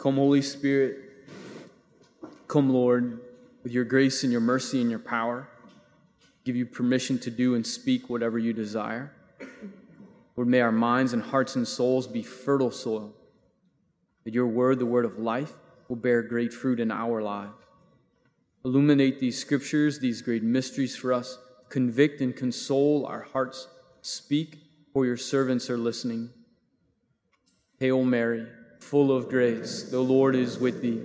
Come, Holy Spirit. Come, Lord, with your grace and your mercy and your power. Give you permission to do and speak whatever you desire. Lord, may our minds and hearts and souls be fertile soil, that your word, the word of life, will bear great fruit in our lives. Illuminate these scriptures, these great mysteries for us. Convict and console our hearts. Speak, for your servants are listening. Hail Mary full of grace, the Lord is with thee.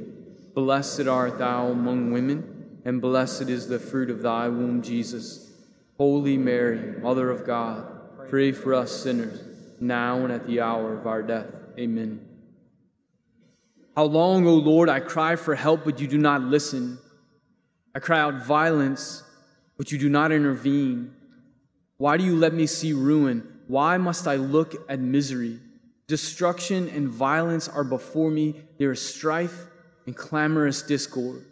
Blessed art thou among women, and blessed is the fruit of thy womb, Jesus. Holy Mary, Mother of God, pray for us sinners, now and at the hour of our death. Amen. How long, O Lord, I cry for help, but you do not listen. I cry out violence, but you do not intervene. Why do you let me see ruin? Why must I look at misery? Destruction and violence are before me. There is strife and clamorous discord.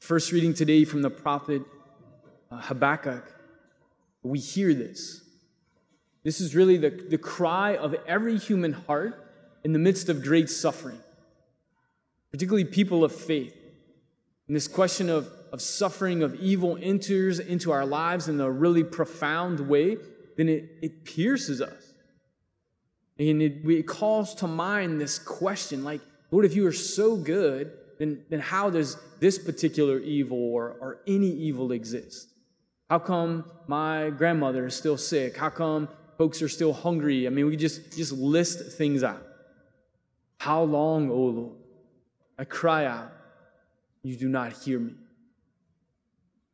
First reading today from the prophet uh, Habakkuk, we hear this. This is really the, the cry of every human heart in the midst of great suffering, particularly people of faith. And this question of, of suffering, of evil enters into our lives in a really profound way, then it, it pierces us. And it, it calls to mind this question like, Lord, if you are so good, then, then how does this particular evil or, or any evil exist? How come my grandmother is still sick? How come folks are still hungry? I mean, we just, just list things out. How long, O oh Lord? I cry out, you do not hear me.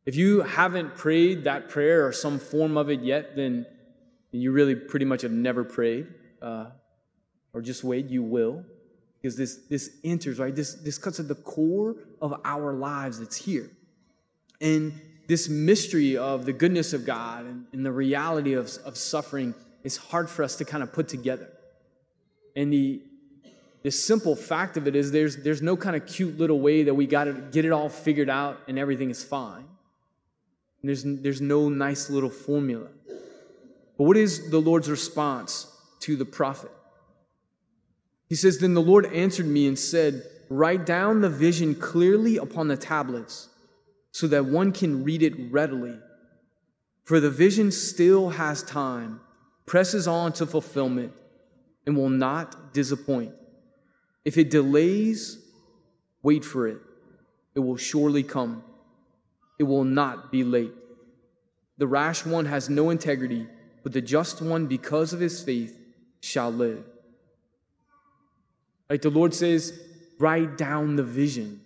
If you haven't prayed that prayer or some form of it yet, then you really pretty much have never prayed uh, or just wait, you will. Because this, this enters, right? This, this cuts at the core of our lives that's here. And this mystery of the goodness of God and, and the reality of, of suffering is hard for us to kind of put together. And the, the simple fact of it is there's, there's no kind of cute little way that we got to get it all figured out and everything is fine. And there's, there's no nice little formula. But what is the Lord's response to the prophet. He says, Then the Lord answered me and said, Write down the vision clearly upon the tablets so that one can read it readily. For the vision still has time, presses on to fulfillment, and will not disappoint. If it delays, wait for it. It will surely come. It will not be late. The rash one has no integrity, but the just one, because of his faith, shall live. Like the Lord says, write down the vision.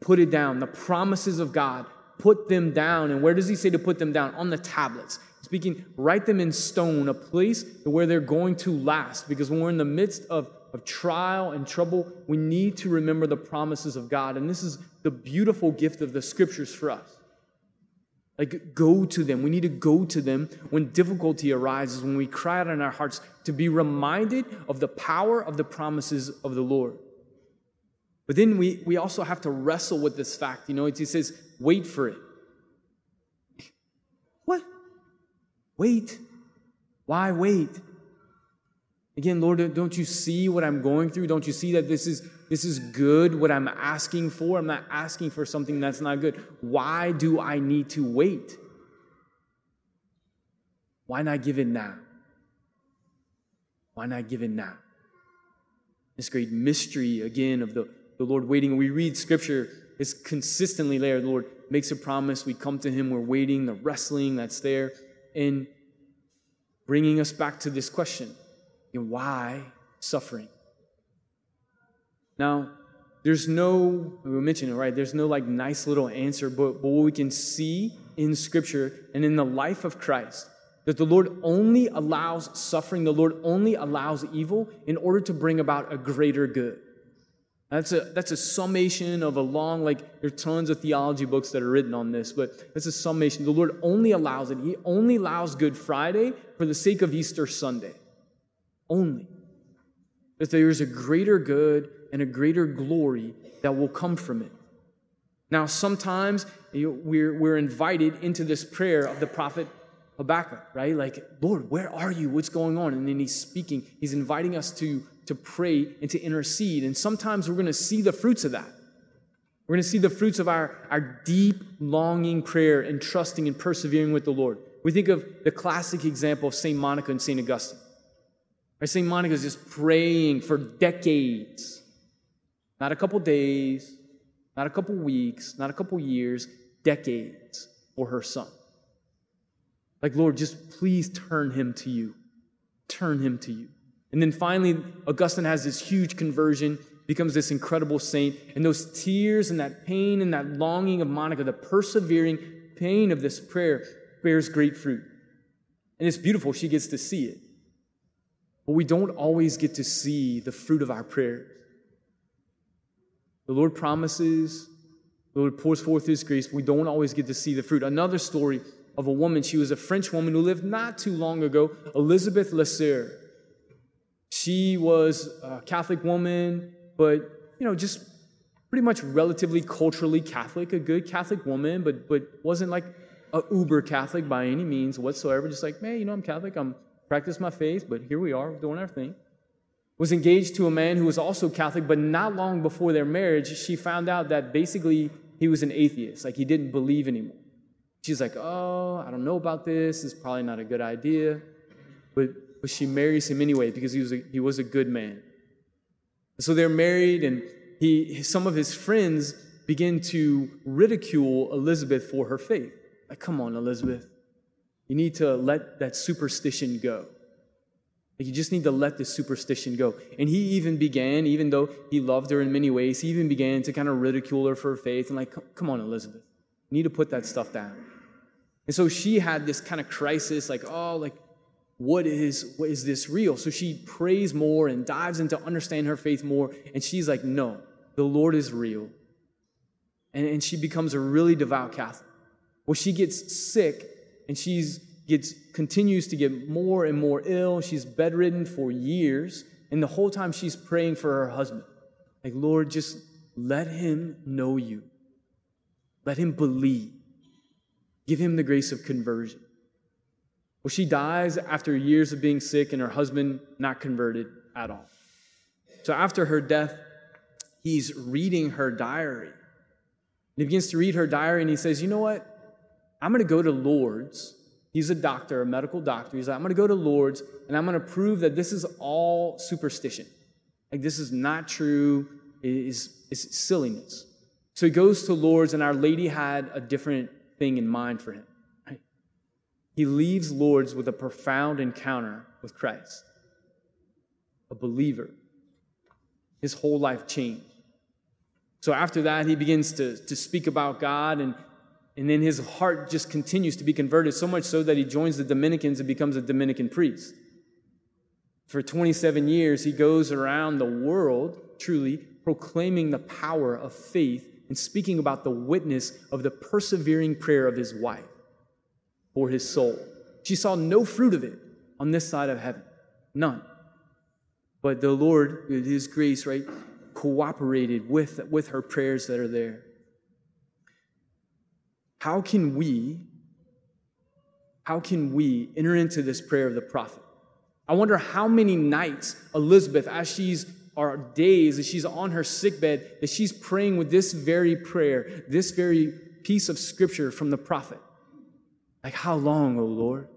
Put it down. The promises of God, put them down. And where does He say to put them down? On the tablets. Speaking, write them in stone, a place where they're going to last. Because when we're in the midst of, of trial and trouble, we need to remember the promises of God. And this is the beautiful gift of the scriptures for us. Like, go to them. We need to go to them when difficulty arises, when we cry out in our hearts to be reminded of the power of the promises of the Lord. But then we, we also have to wrestle with this fact. You know, he says, wait for it. What? Wait. Why wait? Again, Lord, don't you see what I'm going through? Don't you see that this is this is good what I'm asking for? I'm not asking for something that's not good. Why do I need to wait? Why not give it now? Why not give it now? This great mystery again of the, the Lord waiting. We read scripture, it's consistently there. The Lord makes a promise. We come to Him, we're waiting, the wrestling that's there, and bringing us back to this question why suffering? Now, there's no, we mentioned it, right? There's no like nice little answer, but, but what we can see in Scripture and in the life of Christ, that the Lord only allows suffering, the Lord only allows evil in order to bring about a greater good. That's a, that's a summation of a long, like, there are tons of theology books that are written on this, but that's a summation. The Lord only allows it. He only allows Good Friday for the sake of Easter Sunday only. That there is a greater good and a greater glory that will come from it. Now, sometimes we're, we're invited into this prayer of the prophet Habakkuk, right? Like, Lord, where are you? What's going on? And then he's speaking, he's inviting us to, to pray and to intercede. And sometimes we're going to see the fruits of that. We're going to see the fruits of our, our deep longing prayer and trusting and persevering with the Lord. We think of the classic example of St. Monica and St. Augustine. Right? St. Monica is just praying for decades, not a couple days, not a couple weeks, not a couple years, decades for her son. Like, Lord, just please turn him to you. Turn him to you. And then finally, Augustine has this huge conversion, becomes this incredible saint. And those tears and that pain and that longing of Monica, the persevering pain of this prayer, bears great fruit. And it's beautiful. She gets to see it. But we don't always get to see the fruit of our prayers. The Lord promises, the Lord pours forth His grace, we don't always get to see the fruit. Another story of a woman. She was a French woman who lived not too long ago, Elizabeth Leseur. She was a Catholic woman, but you know, just pretty much relatively culturally Catholic, a good Catholic woman, but but wasn't like a uber Catholic by any means whatsoever. Just like, man, you know, I'm Catholic, I'm practice my faith, but here we are doing our thing. Was engaged to a man who was also Catholic, but not long before their marriage, she found out that basically he was an atheist, like he didn't believe anymore. She's like, oh, I don't know about this. It's probably not a good idea. But, but she marries him anyway because he was a, he was a good man. So they're married, and he, some of his friends begin to ridicule Elizabeth for her faith. Like, come on, Elizabeth. You need to let that superstition go. You just need to let the superstition go. And he even began, even though he loved her in many ways, he even began to kind of ridicule her for her faith and, like, come on, Elizabeth. You need to put that stuff down. And so she had this kind of crisis, like, oh, like, what is what is this real? So she prays more and dives into understand her faith more, and she's like, no, the Lord is real. And, and she becomes a really devout Catholic. Well, she gets sick and she's gets continues to get more and more ill. She's bedridden for years, and the whole time she's praying for her husband. Like, Lord, just let him know you. Let him believe. Give him the grace of conversion. Well, she dies after years of being sick and her husband not converted at all. So after her death, he's reading her diary. And he begins to read her diary and he says, You know what? I'm going to go to Lourdes. He's a doctor, a medical doctor. He's like, I'm going to go to Lourdes and I'm going to prove that this is all superstition. Like, this is not true. It is, it's silliness. So he goes to Lourdes, and Our Lady had a different thing in mind for him. Right? He leaves Lourdes with a profound encounter with Christ, a believer. His whole life changed. So after that, he begins to, to speak about God, and, and then his heart just continues to be converted, so much so that he joins the Dominicans and becomes a Dominican priest. For 27 years, he goes around the world, truly, proclaiming the power of faith and speaking about the witness of the persevering prayer of his wife for his soul. She saw no fruit of it on this side of heaven, none. But the Lord, with his grace, right, cooperated with, with her prayers that are there. How can we, how can we enter into this prayer of the prophet? I wonder how many nights Elizabeth, as she's are days that she's on her sickbed that she's praying with this very prayer, this very piece of scripture from the prophet. Like, how long, O Lord?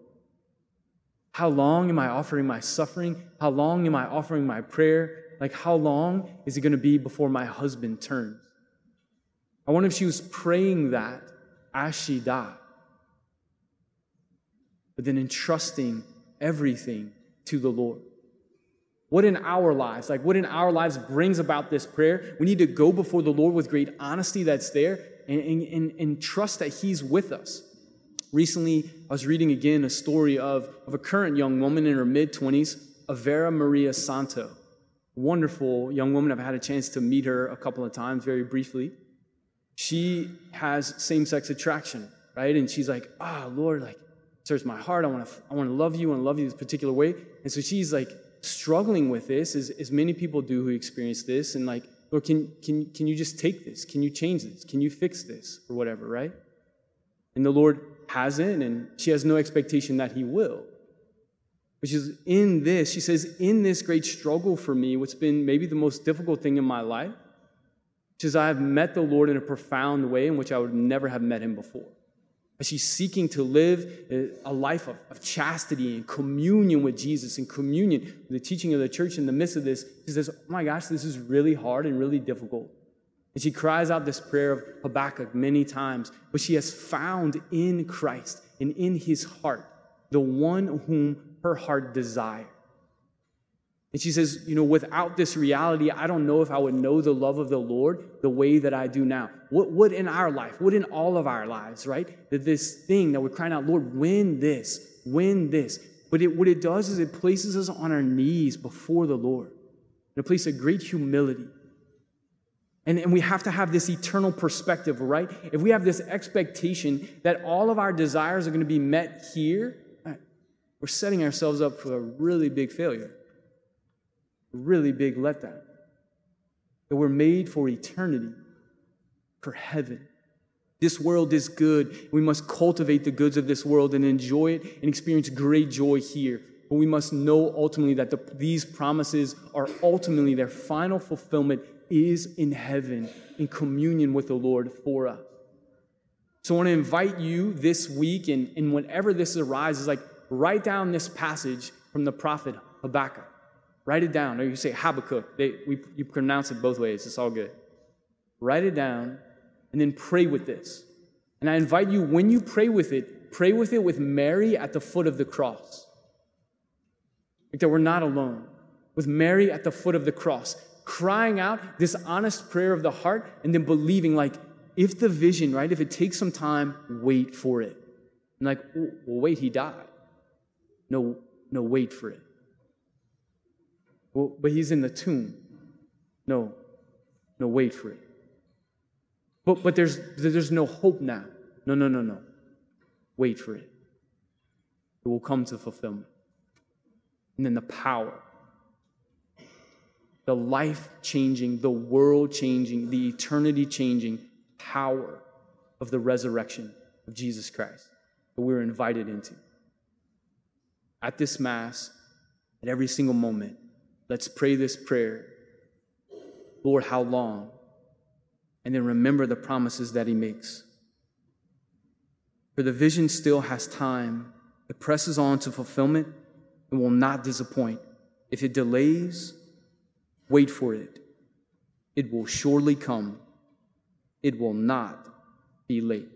How long am I offering my suffering? How long am I offering my prayer? Like, how long is it going to be before my husband turns? I wonder if she was praying that as she died, but then entrusting everything to the Lord. What in our lives, like what in our lives brings about this prayer? We need to go before the Lord with great honesty that's there and, and, and trust that He's with us. Recently, I was reading again a story of, of a current young woman in her mid 20s, Vera Maria Santo. Wonderful young woman. I've had a chance to meet her a couple of times very briefly. She has same sex attraction, right? And she's like, ah, oh, Lord, like, serves my heart. I want to I want to love you and love you this particular way. And so she's like, struggling with this, as, as many people do who experience this, and like, Lord, can, can, can you just take this? Can you change this? Can you fix this? Or whatever, right? And the Lord hasn't, and she has no expectation that he will. Which is in this, she says, in this great struggle for me, what's been maybe the most difficult thing in my life, which says, I have met the Lord in a profound way in which I would never have met him before. As she's seeking to live a life of, of chastity and communion with Jesus and communion with the teaching of the church in the midst of this, she says, Oh my gosh, this is really hard and really difficult. And she cries out this prayer of Habakkuk many times, but she has found in Christ and in his heart the one whom her heart desires. And she says, You know, without this reality, I don't know if I would know the love of the Lord the way that I do now. What would in our life, what in all of our lives, right? That this thing that we're crying out, Lord, win this, win this. But it, what it does is it places us on our knees before the Lord in a place of great humility. And, and we have to have this eternal perspective, right? If we have this expectation that all of our desires are going to be met here, we're setting ourselves up for a really big failure really big letdown. That we're made for eternity, for heaven. This world is good. We must cultivate the goods of this world and enjoy it and experience great joy here. But we must know ultimately that the, these promises are ultimately their final fulfillment is in heaven, in communion with the Lord for us. So I want to invite you this week, and, and whenever this arises, like write down this passage from the prophet Habakkuk. Write it down. Or you say Habakkuk. They, we, you pronounce it both ways. It's all good. Write it down and then pray with this. And I invite you, when you pray with it, pray with it with Mary at the foot of the cross. Like that we're not alone. With Mary at the foot of the cross, crying out this honest prayer of the heart and then believing, like, if the vision, right, if it takes some time, wait for it. And like, well, wait, he died. No, no, wait for it. Well, but he's in the tomb. No, no, wait for it. But, but there's, there's no hope now. No, no, no, no. Wait for it. It will come to fulfillment. And then the power, the life changing, the world changing, the eternity changing power of the resurrection of Jesus Christ that we're invited into. At this Mass, at every single moment, Let's pray this prayer. Lord, how long? And then remember the promises that He makes. For the vision still has time. It presses on to fulfillment and will not disappoint. If it delays, wait for it. It will surely come. It will not be late.